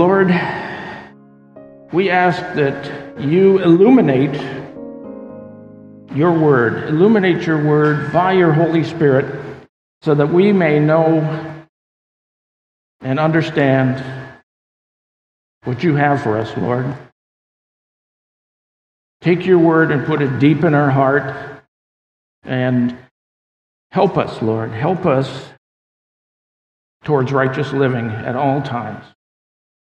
Lord, we ask that you illuminate your word, illuminate your word by your Holy Spirit, so that we may know and understand what you have for us, Lord. Take your word and put it deep in our heart and help us, Lord. Help us towards righteous living at all times.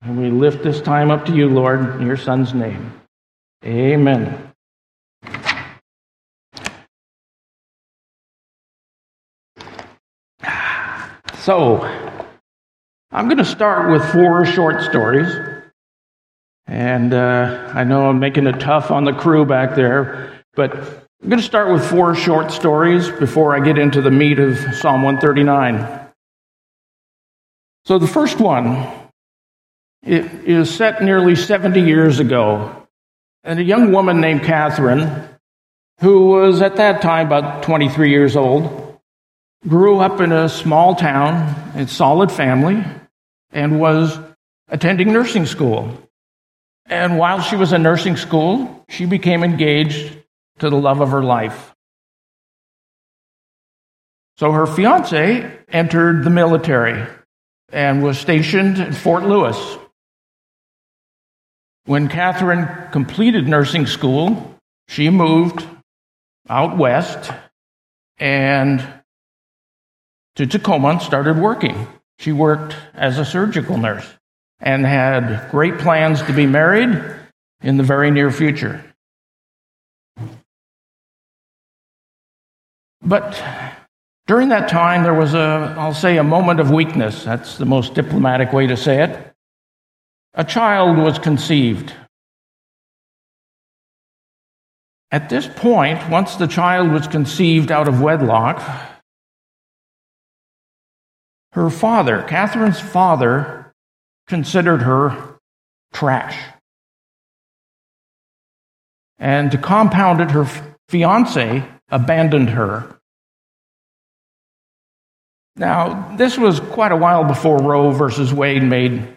And we lift this time up to you, Lord, in your Son's name. Amen. So, I'm going to start with four short stories. And uh, I know I'm making it tough on the crew back there, but I'm going to start with four short stories before I get into the meat of Psalm 139. So the first one is set nearly 70 years ago, and a young woman named Catherine, who was at that time about 23 years old, grew up in a small town, a solid family, and was attending nursing school. And while she was in nursing school, she became engaged to the love of her life. So her fiance entered the military and was stationed in Fort Lewis. When Catherine completed nursing school, she moved out west and to Tacoma and started working. She worked as a surgical nurse and had great plans to be married in the very near future. But during that time, there was a, I'll say, a moment of weakness. That's the most diplomatic way to say it. A child was conceived. At this point, once the child was conceived out of wedlock, her father, Catherine's father, considered her trash. And to compound it, her fiance abandoned her. Now, this was quite a while before Roe versus Wade made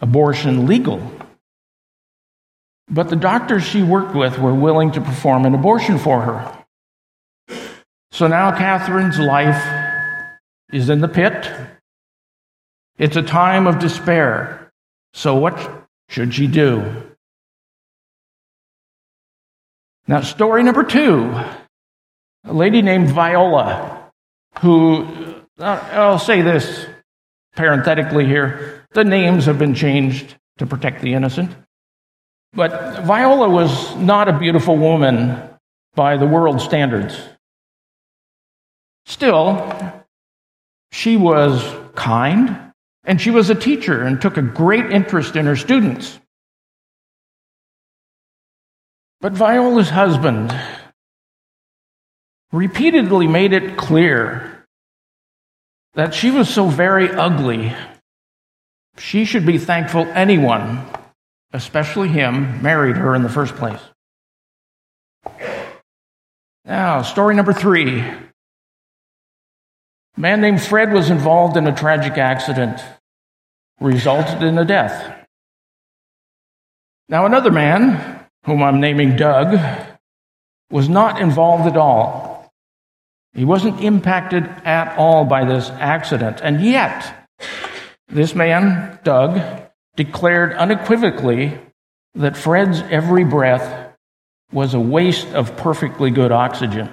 abortion legal. But the doctors she worked with were willing to perform an abortion for her. So now Catherine's life is in the pit. It's a time of despair. So, what should she do? Now, story number two a lady named Viola, who, uh, I'll say this parenthetically here the names have been changed to protect the innocent. But Viola was not a beautiful woman by the world standards. Still, she was kind and she was a teacher and took a great interest in her students. But Viola's husband repeatedly made it clear that she was so very ugly, she should be thankful anyone, especially him, married her in the first place. Now, story number three. A man named Fred was involved in a tragic accident, resulted in a death. Now, another man whom I'm naming Doug, was not involved at all. He wasn't impacted at all by this accident. And yet, this man, Doug, declared unequivocally that Fred's every breath was a waste of perfectly good oxygen.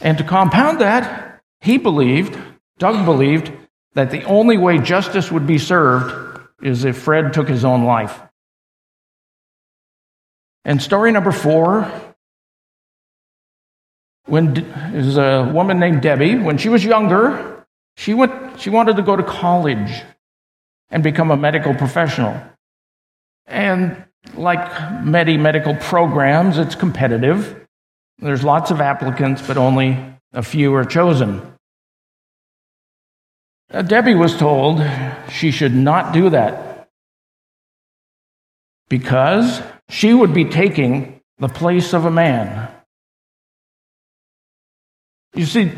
And to compound that, he believed, Doug believed, that the only way justice would be served is if Fred took his own life. And story number four when is a woman named Debbie. When she was younger, she went. She wanted to go to college and become a medical professional. And like many medical programs, it's competitive. There's lots of applicants, but only a few are chosen. Uh, Debbie was told she should not do that because she would be taking the place of a man. You see,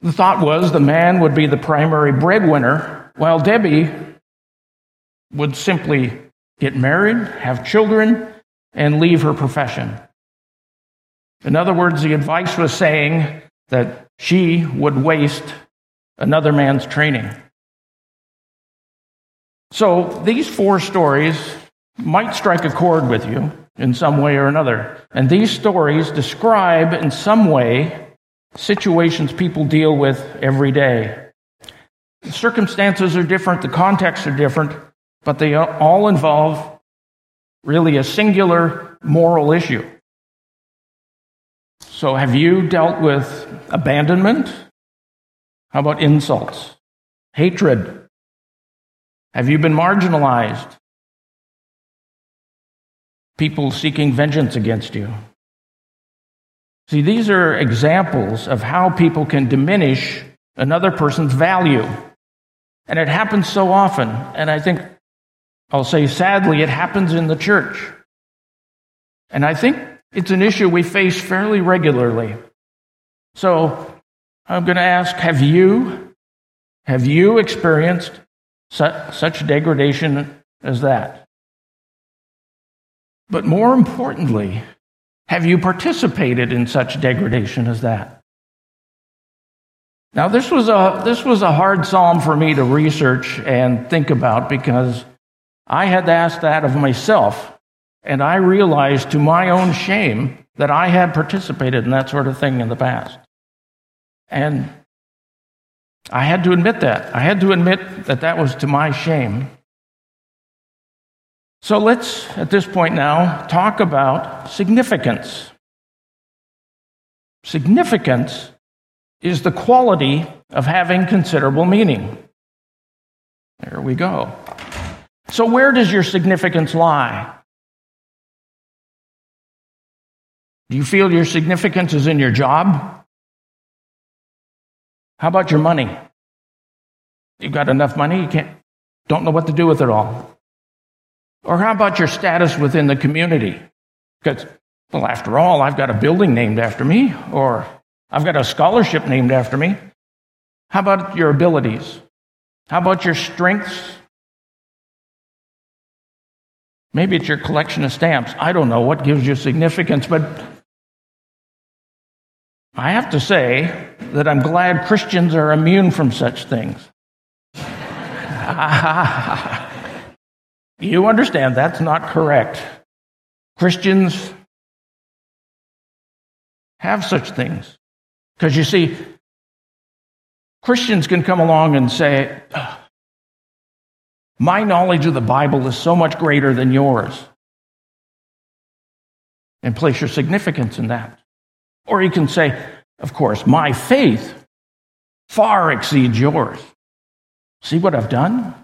The thought was the man would be the primary breadwinner, while Debbie would simply get married, have children, and leave her profession. In other words, the advice was saying that she would waste another man's training. So these four stories might strike a chord with you in some way or another. And these stories describe in some way situations people deal with every day. The circumstances are different, the contexts are different, but they all involve really a singular moral issue. So, have you dealt with abandonment? How about insults? Hatred? Have you been marginalized? People seeking vengeance against you? See, these are examples of how people can diminish another person's value. And it happens so often. And I think, I'll say sadly, it happens in the church. And I think it's an issue we face fairly regularly. So I'm going to ask have you, have you experienced such, such degradation as that? But more importantly, have you participated in such degradation as that? Now, this was, a, this was a hard psalm for me to research and think about because I had to ask that of myself. And I realized to my own shame that I had participated in that sort of thing in the past. And I had to admit that. I had to admit that that was to my shame. So let's, at this point now, talk about significance. Significance is the quality of having considerable meaning. There we go. So, where does your significance lie? Do you feel your significance is in your job? How about your money? You've got enough money, you can't, don't know what to do with it all. Or how about your status within the community? Because, well, after all, I've got a building named after me, or I've got a scholarship named after me. How about your abilities? How about your strengths? Maybe it's your collection of stamps. I don't know what gives you significance, but I have to say that I'm glad Christians are immune from such things. You understand that's not correct. Christians have such things. Because you see, Christians can come along and say, My knowledge of the Bible is so much greater than yours, and place your significance in that. Or you can say, Of course, my faith far exceeds yours. See what I've done?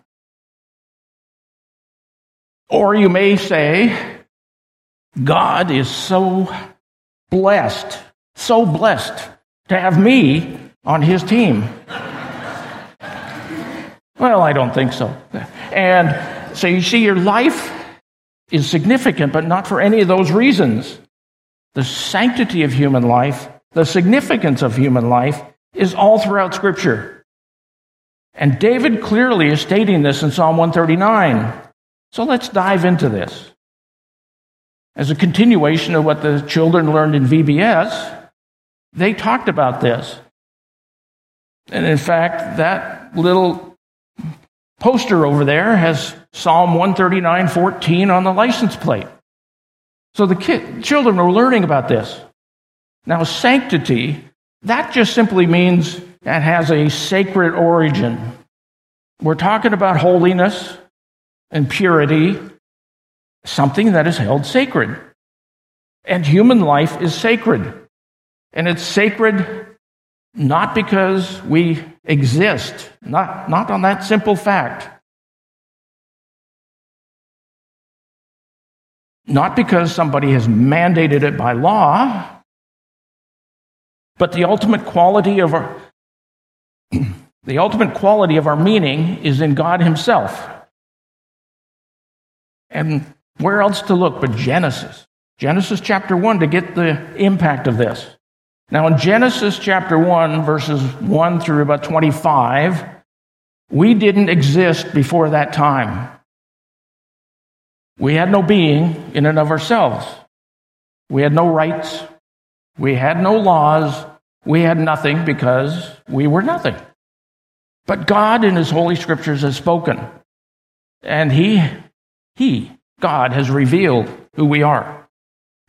Or you may say, God is so blessed, so blessed to have me on his team. well, I don't think so. And so you see, your life is significant, but not for any of those reasons. The sanctity of human life, the significance of human life, is all throughout Scripture. And David clearly is stating this in Psalm 139. So let's dive into this. As a continuation of what the children learned in VBS, they talked about this. And in fact, that little poster over there has Psalm 139:14 on the license plate. So the kid, children were learning about this. Now, sanctity, that just simply means it has a sacred origin. We're talking about holiness, and purity something that is held sacred. And human life is sacred. And it's sacred not because we exist, not, not on that simple fact. Not because somebody has mandated it by law, but the ultimate quality of our the ultimate quality of our meaning is in God Himself. And where else to look but Genesis? Genesis chapter 1 to get the impact of this. Now, in Genesis chapter 1, verses 1 through about 25, we didn't exist before that time. We had no being in and of ourselves. We had no rights. We had no laws. We had nothing because we were nothing. But God in His Holy Scriptures has spoken. And He, He, God, has revealed who we are.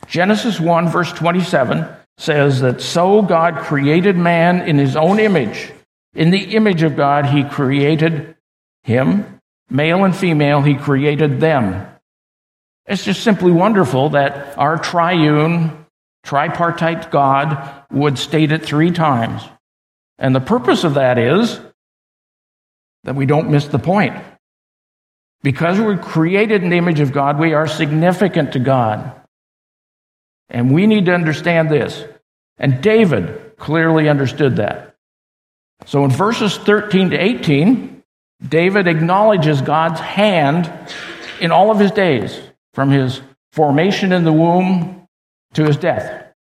Genesis 1, verse 27 says that so God created man in His own image. In the image of God, He created him. Male and female, He created them. It's just simply wonderful that our triune, tripartite God would state it three times. And the purpose of that is that we don't miss the point. Because we're created in the image of God, we are significant to God. And we need to understand this. And David clearly understood that. So in verses 13 to 18, David acknowledges God's hand in all of his days from his formation in the womb to his death.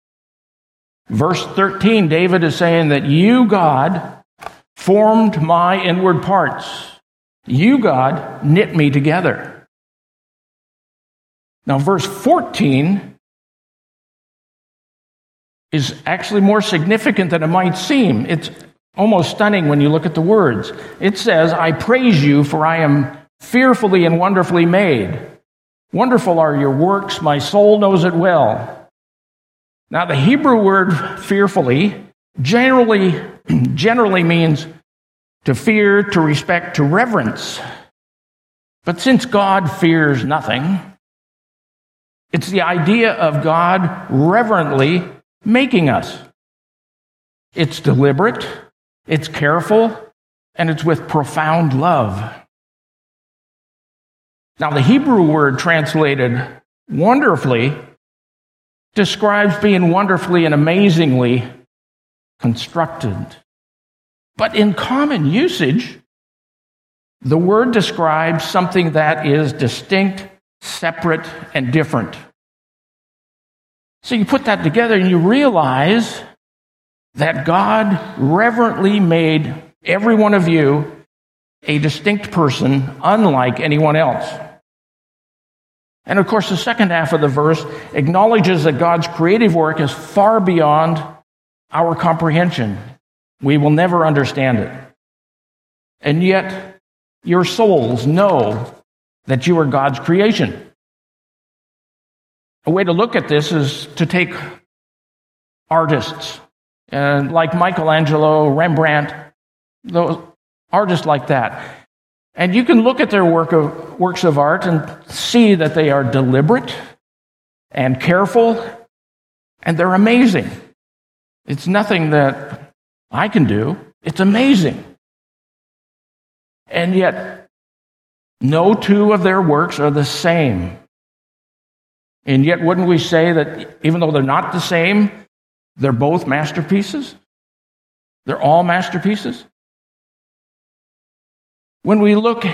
Verse 13, David is saying that you, God, formed my inward parts. You, God, knit me together. Now, verse 14 is actually more significant than it might seem. It's almost stunning when you look at the words. It says, I praise you, for I am fearfully and wonderfully made. Wonderful are your works, my soul knows it well. Now, the Hebrew word fearfully generally, generally means to fear, to respect, to reverence. But since God fears nothing, it's the idea of God reverently making us. It's deliberate, it's careful, and it's with profound love. Now, the Hebrew word translated wonderfully describes being wonderfully and amazingly constructed. But in common usage, the word describes something that is distinct, separate, and different. So you put that together and you realize that God reverently made every one of you a distinct person unlike anyone else. And of course, the second half of the verse acknowledges that God's creative work is far beyond our comprehension. We will never understand it. And yet, your souls know that you are God's creation. A way to look at this is to take artists, and like Michelangelo, Rembrandt, those artists like that. And you can look at their work of, works of art and see that they are deliberate and careful, and they're amazing. It's nothing that I can do, it's amazing. And yet, no two of their works are the same. And yet, wouldn't we say that even though they're not the same, they're both masterpieces? They're all masterpieces? When we look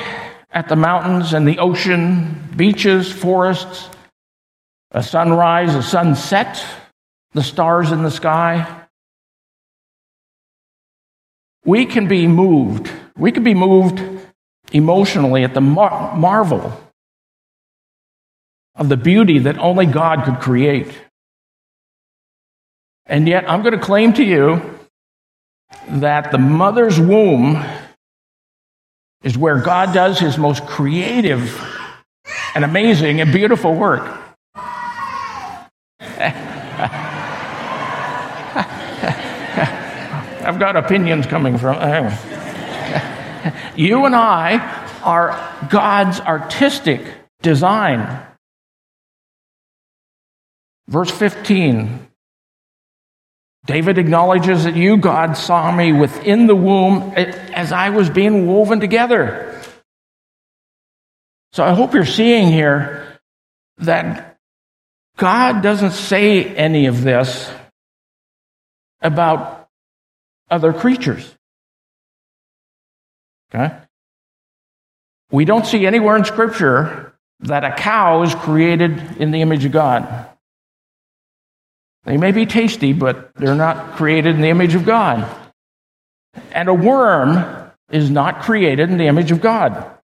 at the mountains and the ocean, beaches, forests, a sunrise, a sunset, the stars in the sky, we can be moved. We can be moved emotionally at the mar- marvel of the beauty that only God could create. And yet, I'm going to claim to you that the mother's womb is where God does his most creative and amazing and beautiful work. Got opinions coming from. Uh, you and I are God's artistic design. Verse 15 David acknowledges that you, God, saw me within the womb as I was being woven together. So I hope you're seeing here that God doesn't say any of this about other creatures. Okay? We don't see anywhere in Scripture that a cow is created in the image of God. They may be tasty, but they're not created in the image of God. And a worm is not created in the image of God.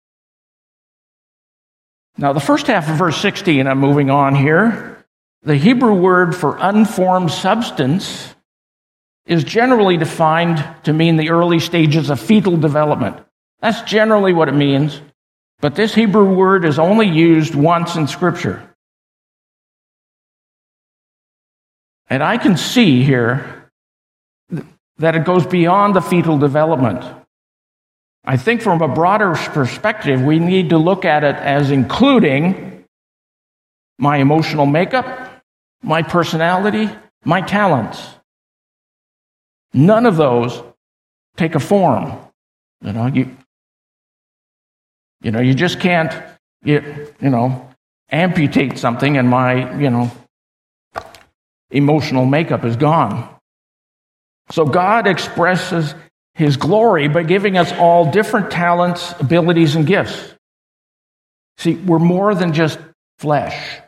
Now, the first half of verse 16, I'm moving on here. The Hebrew word for unformed substance is generally defined to mean the early stages of fetal development. That's generally what it means, but this Hebrew word is only used once in Scripture. And I can see here that it goes beyond the fetal development. I think from a broader perspective, we need to look at it as including my emotional makeup, my personality, my talents. None of those take a form. You know, you, you know, you just can't, you, you know, amputate something and my, you know, emotional makeup is gone. So God expresses his glory by giving us all different talents, abilities, and gifts. See, we're more than just flesh.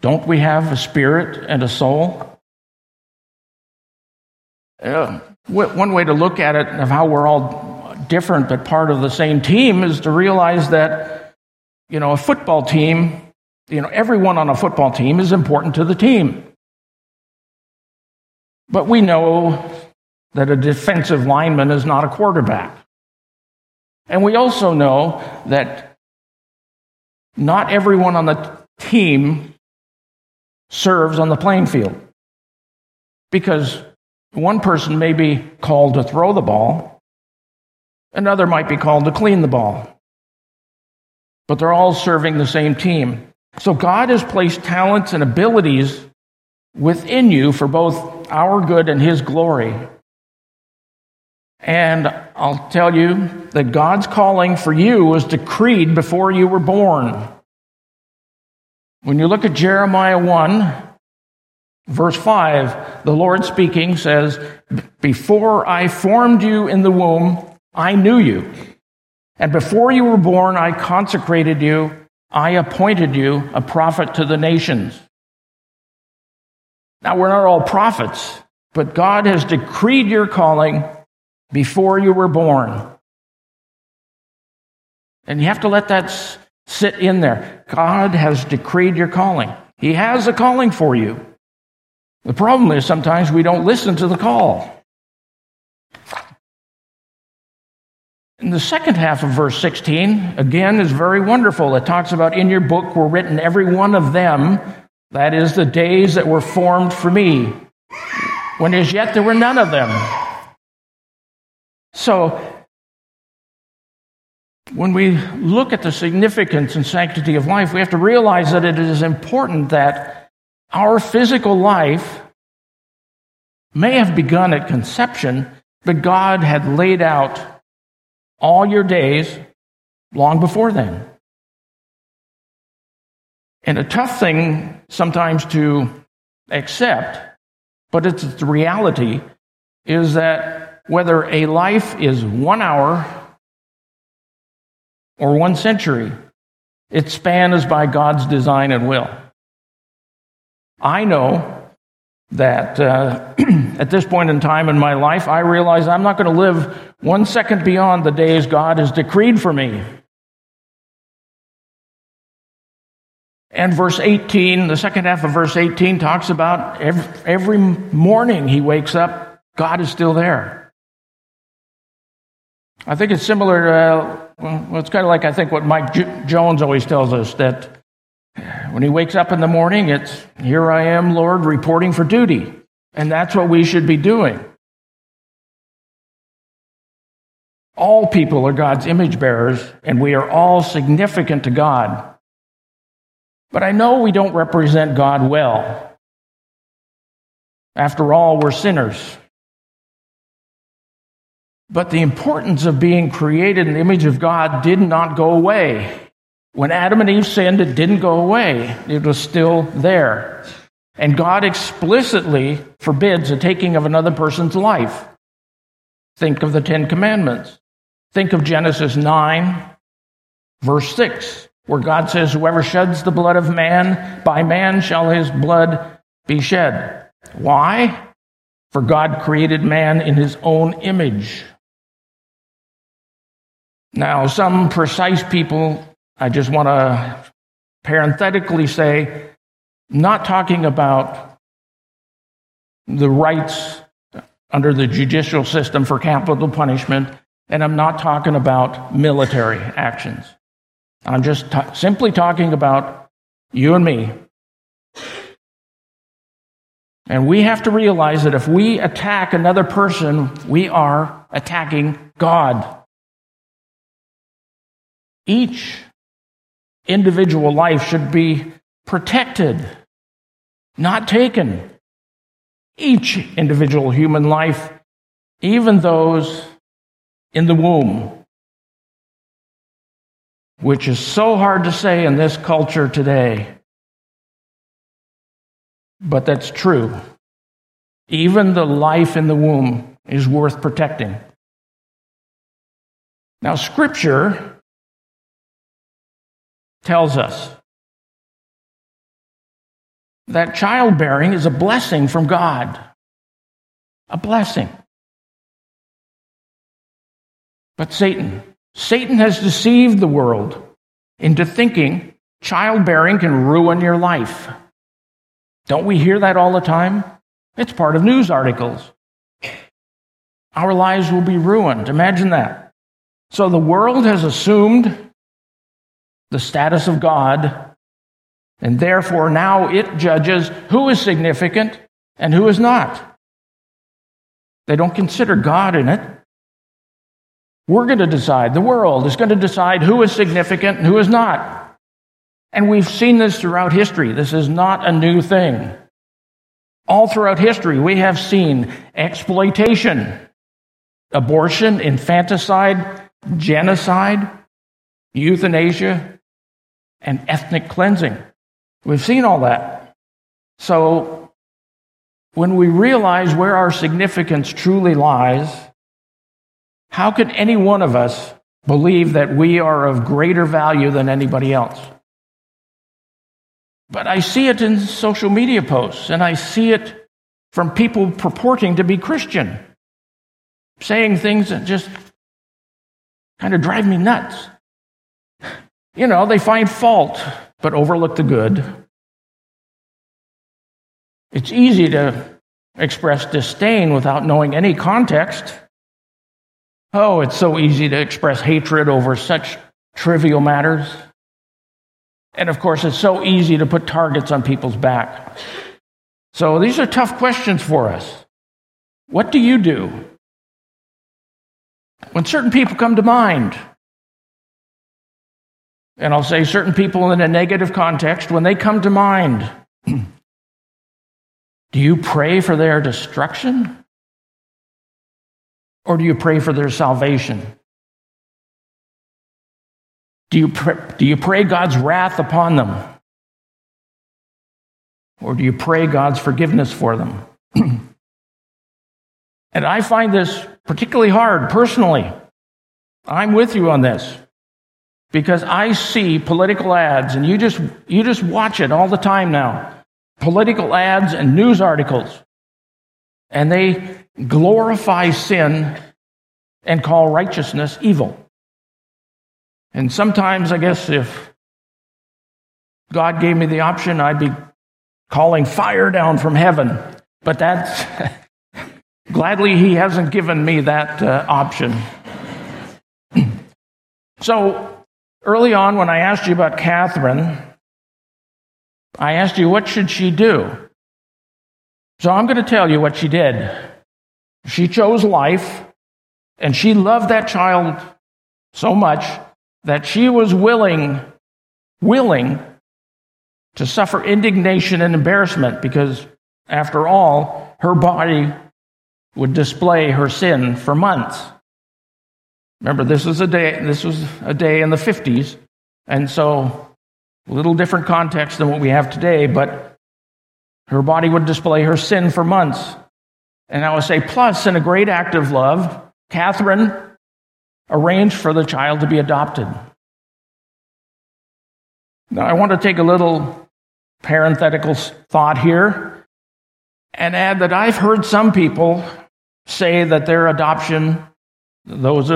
Don't we have a spirit and a soul? Uh, one way to look at it of how we're all different but part of the same team is to realize that, you know, a football team, you know, everyone on a football team is important to the team. But we know that a defensive lineman is not a quarterback. And we also know that not everyone on the team serves on the playing field. Because one person may be called to throw the ball, another might be called to clean the ball. But they're all serving the same team. So God has placed talents and abilities within you for both our good and His glory. And I'll tell you that God's calling for you was decreed before you were born. When you look at Jeremiah 1, verse 5, the Lord speaking says, Before I formed you in the womb, I knew you. And before you were born, I consecrated you. I appointed you a prophet to the nations. Now, we're not all prophets, but God has decreed your calling before you were born. And you have to let that sit in there. God has decreed your calling, He has a calling for you. The problem is sometimes we don't listen to the call. In the second half of verse 16, again, is very wonderful. It talks about in your book were written every one of them, that is, the days that were formed for me, when as yet there were none of them. So, when we look at the significance and sanctity of life, we have to realize that it is important that our physical life may have begun at conception, but God had laid out all your days long before then. And a tough thing sometimes to accept, but it's the reality, is that whether a life is one hour or one century, its span is by God's design and will. I know that uh, at this point in time in my life, I realize I'm not going to live one second beyond the days God has decreed for me. And verse 18, the second half of verse 18 talks about every, every morning he wakes up, God is still there. I think it's similar to, uh, well, it's kind of like I think what Mike J- Jones always tells us that when he wakes up in the morning, it's, Here I am, Lord, reporting for duty. And that's what we should be doing. All people are God's image bearers, and we are all significant to God. But I know we don't represent God well. After all, we're sinners. But the importance of being created in the image of God did not go away. When Adam and Eve sinned, it didn't go away, it was still there. And God explicitly forbids the taking of another person's life. Think of the Ten Commandments. Think of Genesis 9, verse 6. where God says, Whoever sheds the blood of man, by man shall his blood be shed. Why? For God created man in his own image. Now, some precise people, I just want to parenthetically say, not talking about the rights under the judicial system for capital punishment, and I'm not talking about military actions. I'm just t- simply talking about you and me. And we have to realize that if we attack another person, we are attacking God. Each individual life should be protected, not taken. Each individual human life, even those in the womb, which is so hard to say in this culture today. But that's true. Even the life in the womb is worth protecting. Now, Scripture tells us that childbearing is a blessing from God. A blessing. But Satan, Satan has deceived the world into thinking childbearing can ruin your life. Don't we hear that all the time? It's part of news articles. Our lives will be ruined. Imagine that. So the world has assumed the status of God, and therefore now it judges who is significant and who is not. They don't consider God in it. We're going to decide, the world is going to decide who is significant and who is not. And we've seen this throughout history. This is not a new thing. All throughout history, we have seen exploitation, abortion, infanticide, genocide, euthanasia, and ethnic cleansing. We've seen all that. So, when we realize where our significance truly lies, how can any one of us believe that we are of greater value than anybody else? But I see it in social media posts, and I see it from people purporting to be Christian, saying things that just kind of drive me nuts. You know, they find fault, but overlook the good. It's easy to express disdain without knowing any context. Oh, it's so easy to express hatred over such trivial matters. And of course, it's so easy to put targets on people's back. So these are tough questions for us. What do you do when certain people come to mind? And I'll say certain people in a negative context, when they come to mind, do you pray for their destruction? Or do you pray for their salvation? Do you, pray, do you pray God's wrath upon them? Or do you pray God's forgiveness for them? and I find this particularly hard personally. I'm with you on this because I see political ads, and you just, you just watch it all the time now political ads and news articles. And they glorify sin and call righteousness evil. And sometimes, I guess, if God gave me the option, I'd be calling fire down from heaven. But that's gladly, He hasn't given me that uh, option. so, early on, when I asked you about Catherine, I asked you, what should she do? So, I'm going to tell you what she did. She chose life, and she loved that child so much that she was willing, willing to suffer indignation and embarrassment because, after all, her body would display her sin for months. Remember, this was a day, this was a day in the 50s, and so a little different context than what we have today, but her body would display her sin for months. And I would say, plus, in a great act of love, Catherine arranged for the child to be adopted. Now, I want to take a little parenthetical thought here and add that I've heard some people say that their adoption, those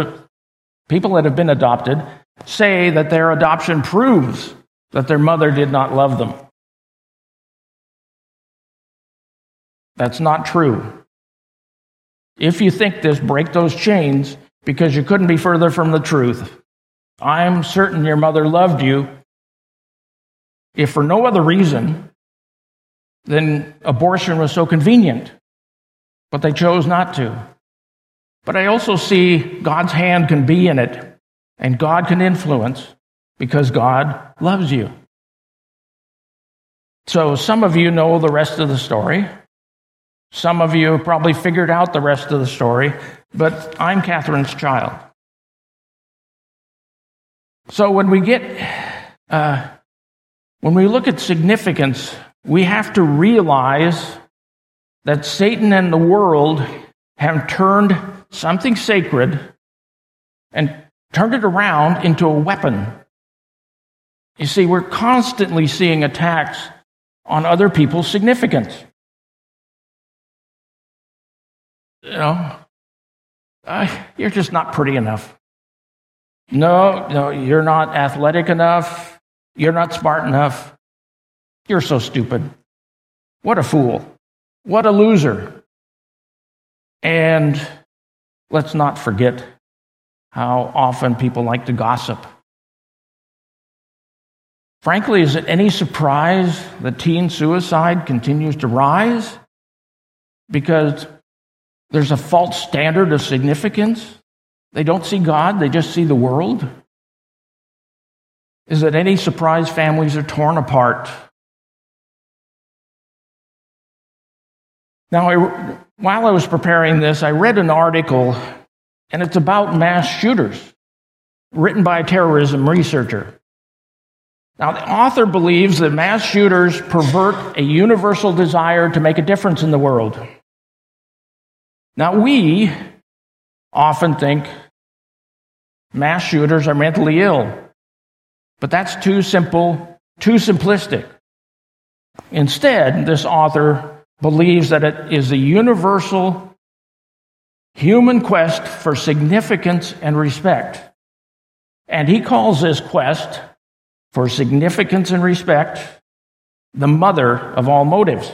people that have been adopted, say that their adoption proves that their mother did not love them. That's not true. If you think this, break those chains because you couldn't be further from the truth. I'm certain your mother loved you. If for no other reason, then abortion was so convenient, but they chose not to. But I also see God's hand can be in it, and God can influence because God loves you. So some of you know the rest of the story. Some of you probably figured out the rest of the story, but I'm Catherine's child. So when we get, uh, when we look at significance, we have to realize that Satan and the world have turned something sacred and turned it around into a weapon. You see, we're constantly seeing attacks on other people's significance. you know, uh, you're just not pretty enough. No, no, you're not athletic enough. You're not smart enough. You're so stupid. What a fool. What a loser. And let's not forget how often people like to gossip. Frankly, is it any surprise that teen suicide continues to rise? Because there's a false standard of significance. They don't see God, they just see the world. Is it any surprise families are torn apart? Now, I, while I was preparing this, I read an article, and it's about mass shooters, written by a terrorism researcher. Now, the author believes that mass shooters pervert a universal desire to make a difference in the world. Now, we often think mass shooters are mentally ill, but that's too simple, too simplistic. Instead, this author believes that it is a universal human quest for significance and respect. And he calls this quest for significance and respect the mother of all motives.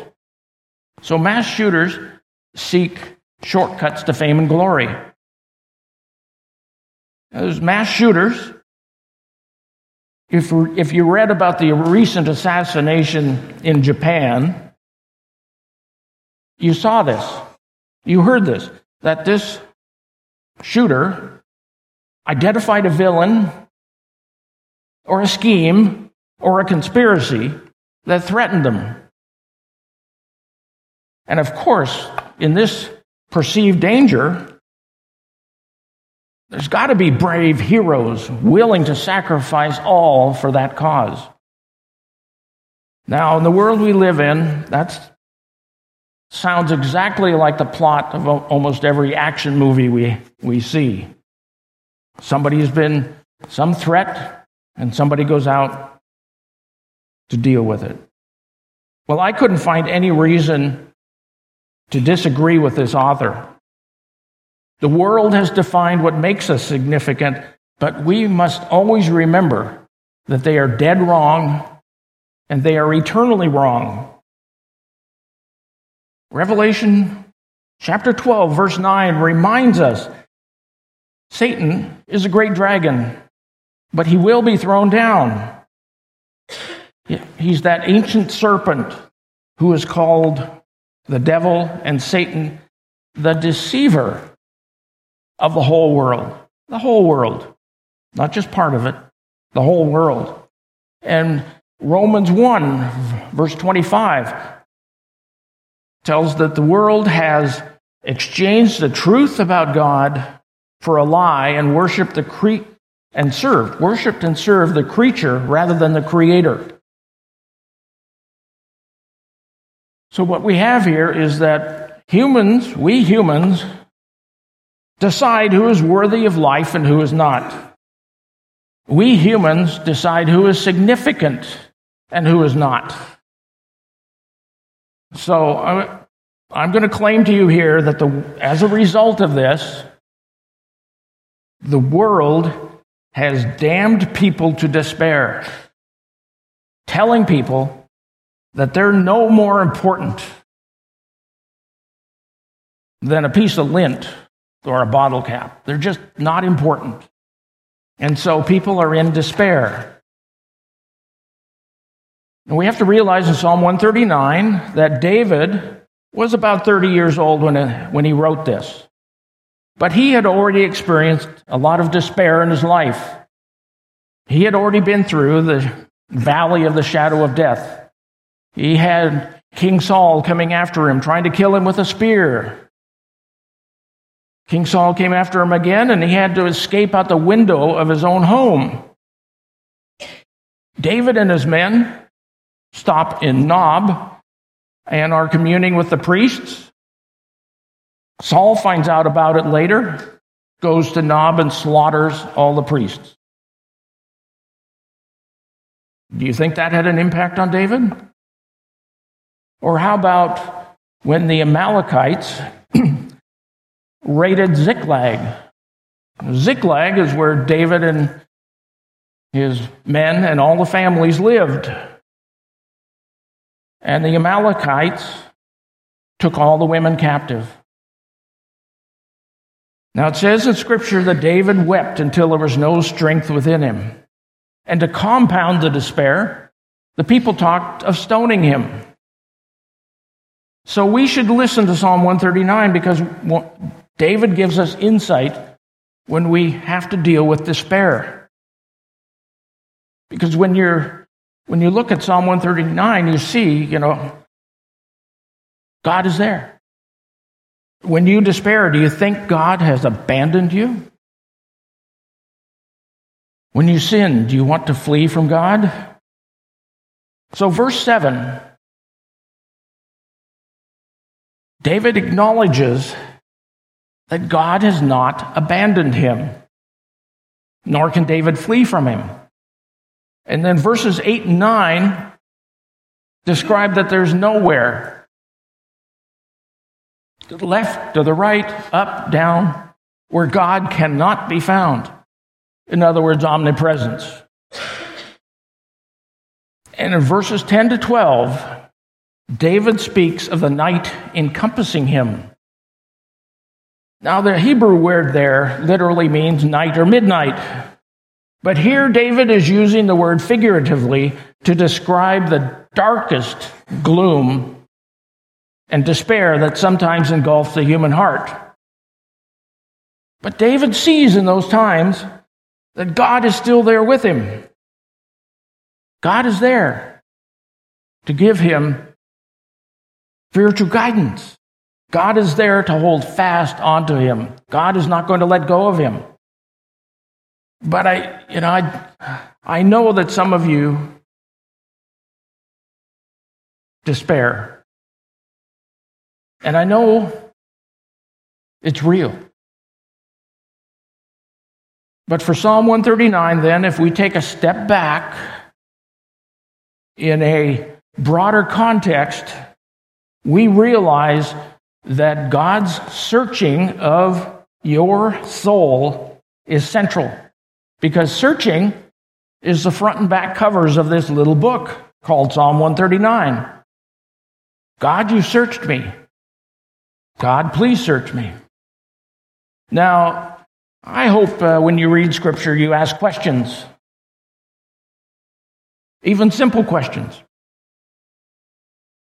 So mass shooters seek shortcuts to fame and glory. As mass shooters, if, if you read about the recent assassination in Japan, you saw this. You heard this. That this shooter identified a villain or a scheme or a conspiracy that threatened them. And of course, in this perceived danger, there's got to be brave heroes willing to sacrifice all for that cause. Now, in the world we live in, that sounds exactly like the plot of almost every action movie we, we see. Somebody's been some threat, and somebody goes out to deal with it. Well, I couldn't find any reason to disagree with this author. The world has defined what makes us significant, but we must always remember that they are dead wrong and they are eternally wrong. Revelation chapter 12, verse 9 reminds us Satan is a great dragon, but he will be thrown down. He's that ancient serpent who is called the devil and Satan, the deceiver of the whole world. The whole world. Not just part of it, the whole world. And Romans 1, verse 25, tells that the world has exchanged the truth about God for a lie and worshiped the cre- and served, worshiped and served the creature rather than the creator. So, what we have here is that humans, we humans, decide who is worthy of life and who is not. We humans decide who is significant and who is not. So uh, I'm going to claim to you here that the, as a result of this, the world has damned people to despair, telling people that they're no more important than a piece of lint or a bottle cap. They're just not important. And so people are in despair. And we have to realize in Psalm 139 that David was about 30 years old when, uh, when he wrote this. But he had already experienced a lot of despair in his life. He had already been through the valley of the shadow of death. He had King Saul coming after him, trying to kill him with a spear. King Saul came after him again, and he had to escape out the window of his own home. David and his men stop in Nob and are communing with the priests. Saul finds out about it later, goes to Nob and slaughters all the priests. Do you think that had an impact on David? Or how about when the Amalekites raided Ziklag? Ziklag is where David and his men and all the families lived. And the Amalekites took all the women captive. Now it says in Scripture that David wept until there was no strength within him. And to compound the despair, the people talked of stoning him. So we should listen to Psalm 139 because David gives us insight when we have to deal with despair. Because when you're when you look at Psalm 139, you see, you know, God is there. When you despair, do you think God has abandoned you? When you sin, do you want to flee from God? So, verse 7, David acknowledges that God has not abandoned him, nor can David flee from him. And then verses 8 and 9 describe that there's nowhere to the left, to the right, up, down, where God cannot be found. In other words, omnipresence. And in verses 10 to 12, David speaks of the night encompassing him. Now, the Hebrew word there literally means night or midnight. But here, David is using the word figuratively to describe the darkest gloom and despair that sometimes engulfs the human heart. But David sees in those times that God is still there with him. God is there to give him spiritual guidance. God is there to hold fast onto him. God is not going to let go of him. But I, you know, I, I know that some of you despair. And I know it's real. But for Psalm 139, then, if we take a step back in a broader context, we realize that God's searching of your soul is central. Because searching is the front and back covers of this little book called Psalm 139. God, you searched me. God, please search me. Now, I hope uh, when you read scripture, you ask questions, even simple questions.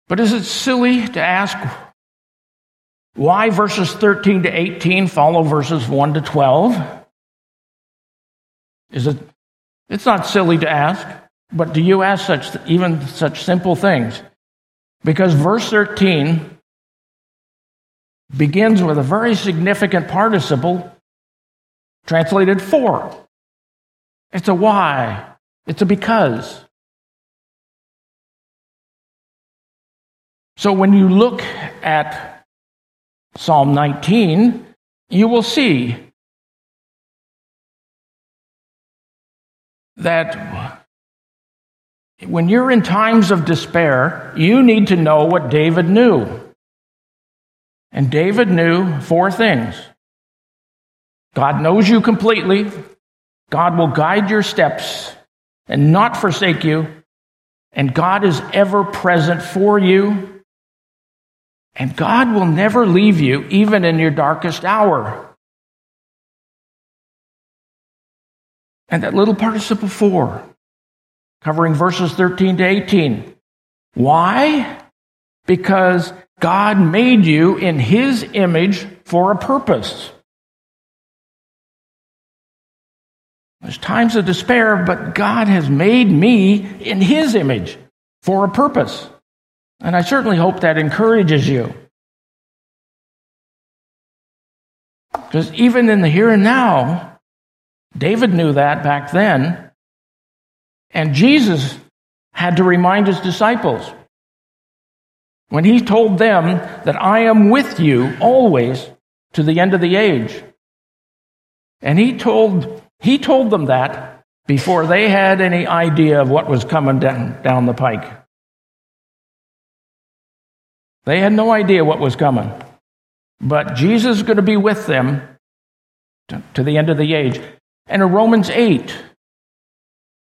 But is it silly to ask why verses 13 to 18 follow verses 1 to 12? Is it? It's not silly to ask, but do you ask such even such simple things? Because verse 13 begins with a very significant participle translated for. It's a why. It's a because. So when you look at Psalm 19, you will see that when you're in times of despair, you need to know what David knew. And David knew four things God knows you completely, God will guide your steps and not forsake you, and God is ever present for you, and God will never leave you even in your darkest hour. And that little participle for, covering verses 13 to 18. Why? Because God made you in His image for a purpose. There's times of despair, but God has made me in His image for a purpose. And I certainly hope that encourages you. Because even in the here and now, David knew that back then. And Jesus had to remind his disciples when he told them that I am with you always to the end of the age. And he told he told them that before they had any idea of what was coming down, down the pike. They had no idea what was coming. But Jesus is going to be with them to, to the end of the age. And in Romans 8,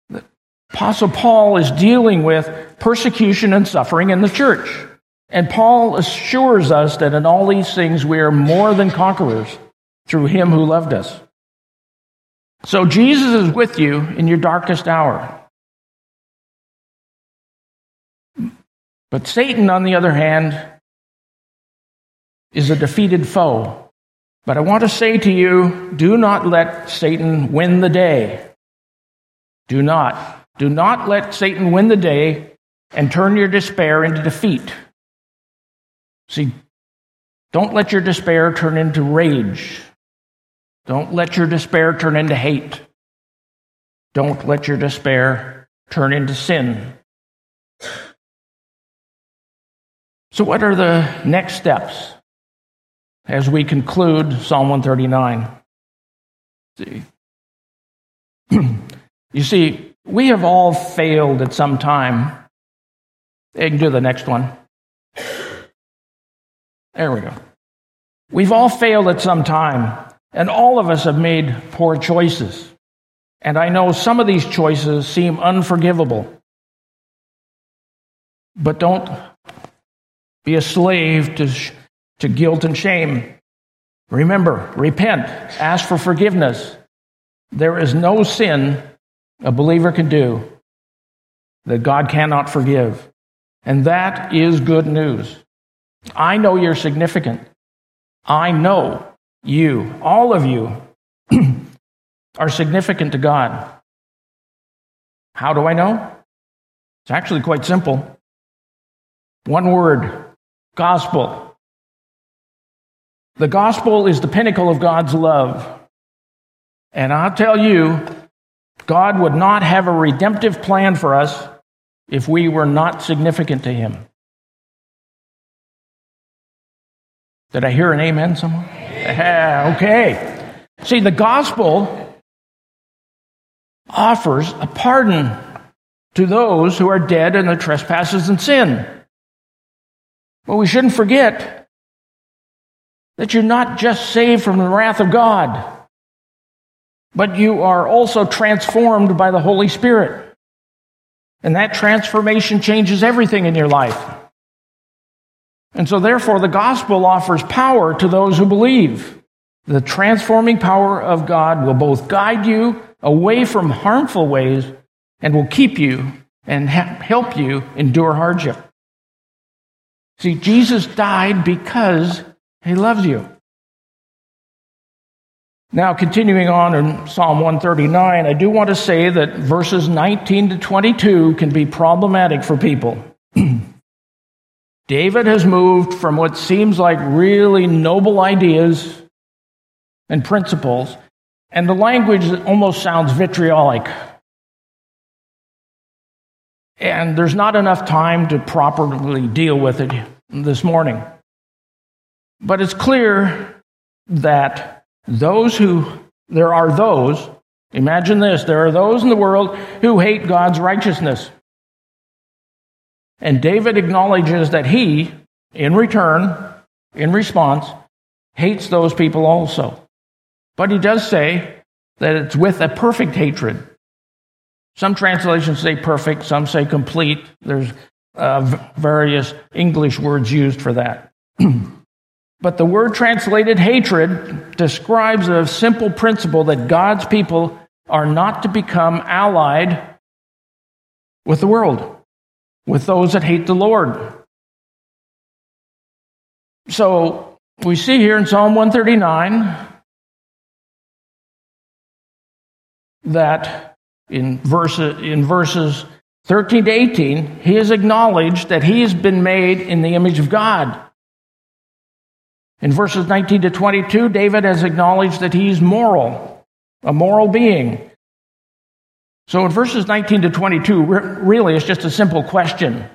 the Apostle Paul is dealing with persecution and suffering in the church. And Paul assures us that in all these things we are more than conquerors through him who loved us. So Jesus is with you in your darkest hour. But Satan, on the other hand, is a defeated foe. But I want to say to you do not let Satan win the day. Do not. Do not let Satan win the day and turn your despair into defeat. See, don't let your despair turn into rage. Don't let your despair turn into hate. Don't let your despair turn into sin. So, what are the next steps as we conclude Psalm 139? See. you see, we have all failed at some time. You can do the next one. There we go. We've all failed at some time. And all of us have made poor choices. And I know some of these choices seem unforgivable. But don't be a slave to, to guilt and shame. Remember, repent, ask for forgiveness. There is no sin a believer can do that God cannot forgive. And that is good news. I know you're significant. I know you, all of you, are significant to God. How do I know? It's actually quite simple. One word gospel. The gospel is the pinnacle of God's love. And I'll tell you, God would not have a redemptive plan for us if we were not significant to Him. Did I hear an amen somewhere? okay. See, the gospel offers a pardon to those who are dead in their trespasses and sin. But we shouldn't forget that you're not just saved from the wrath of God, but you are also transformed by the Holy Spirit. And that transformation changes everything in your life. And so, therefore, the gospel offers power to those who believe. The transforming power of God will both guide you away from harmful ways and will keep you and help you endure hardship. See, Jesus died because he loves you. Now, continuing on in Psalm 139, I do want to say that verses 19 to 22 can be problematic for people. David has moved from what seems like really noble ideas and principles, and the language almost sounds vitriolic. And there's not enough time to properly deal with it this morning. But it's clear that those who, there are those Imagine this there are those in the world who hate God's righteousness. And David acknowledges that he, in return, in response, hates those people also. But he does say that it's with a perfect hatred. Some translations say perfect, some say complete. There's uh, various English words used for that. but the word translated hatred describes a simple principle that God's people are not to become allied with the world, with those that hate the Lord. So we see here in Psalm 139 that in, verse, in verses 13 to 18, he has acknowledged that he has been made in the image of God. In verses 19 to 22, David has acknowledged that he's moral, a moral being. So in verses 19 to 22, really it's just a simple question.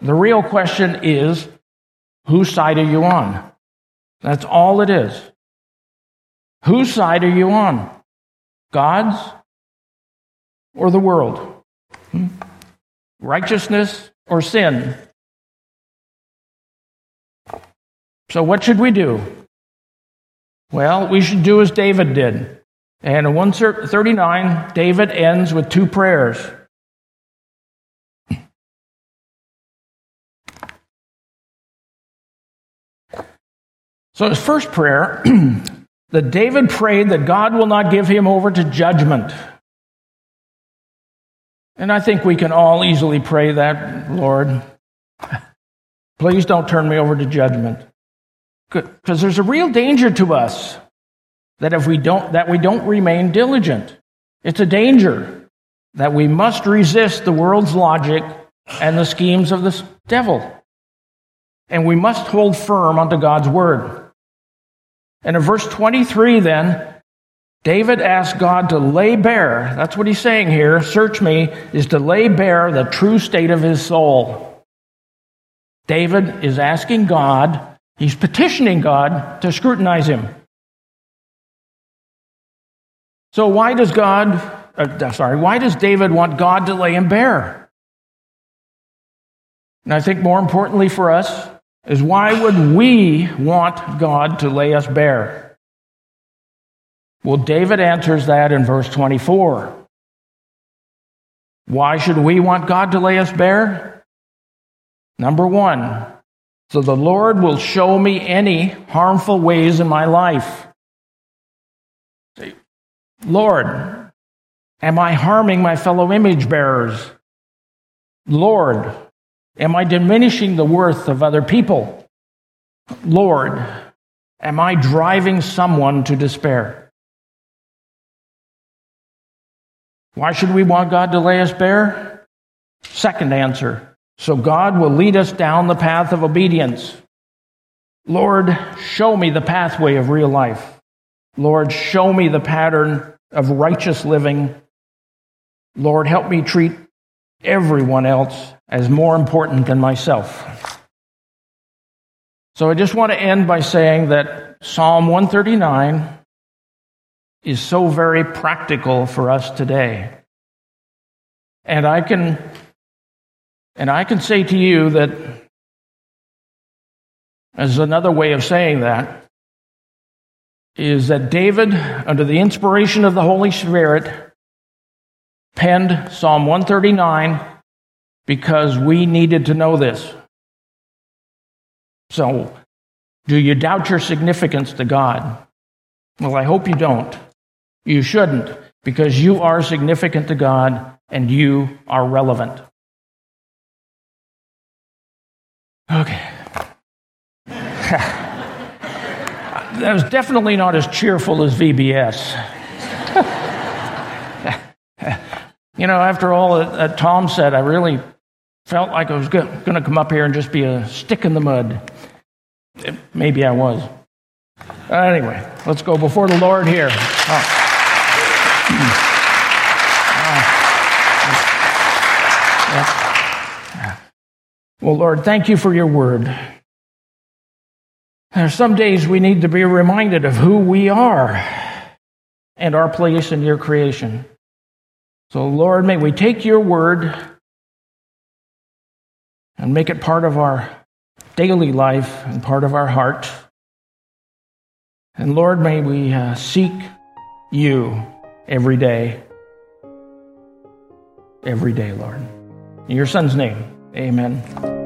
The real question is, whose side are you on? That's all it is. Whose side are you on? God's or the world? Hmm? Righteousness or sin? So, what should we do? Well, we should do as David did. And in 139, David ends with two prayers. So, his first prayer that David prayed that God will not give him over to judgment. And I think we can all easily pray that, Lord, please don't turn me over to judgment. Because there's a real danger to us that if we don't that we don't remain diligent. It's a danger that we must resist the world's logic and the schemes of the devil. And we must hold firm unto God's word. And in verse 23, then, David asked God to lay bare, that's what he's saying here, search me, is to lay bare the true state of his soul. David is asking God, he's petitioning God to scrutinize him. So why does God, uh, sorry, why does David want God to lay him bare? And I think more importantly for us, is why would we want God to lay us bare? Well, David answers that in verse 24. Why should we want God to lay us bare? Number one, so the Lord will show me any harmful ways in my life. Lord, am I harming my fellow image bearers? Lord, Am I diminishing the worth of other people? Lord, am I driving someone to despair? Why should we want God to lay us bare? Second answer so God will lead us down the path of obedience. Lord, show me the pathway of real life. Lord, show me the pattern of righteous living. Lord, help me treat everyone else as more important than myself. So I just want to end by saying that Psalm 139 is so very practical for us today. And I can and I can say to you that as another way of saying that is that David under the inspiration of the Holy Spirit penned Psalm 139 because we needed to know this. So, do you doubt your significance to God? Well, I hope you don't. You shouldn't, because you are significant to God and you are relevant. Okay. that was definitely not as cheerful as VBS. you know, after all that Tom said, I really felt like I was going to come up here and just be a stick in the mud. Eh, maybe I was. Anyway, let's go before the Lord here. Oh. Well, Lord, thank you for your word. There are some days we need to be reminded of who we are. and our place in your creation. So, Lord, may we take your word and make it part of our daily life and part of our heart. And Lord, may we uh, seek you every day. Every day, Lord. In your son's name, Amen.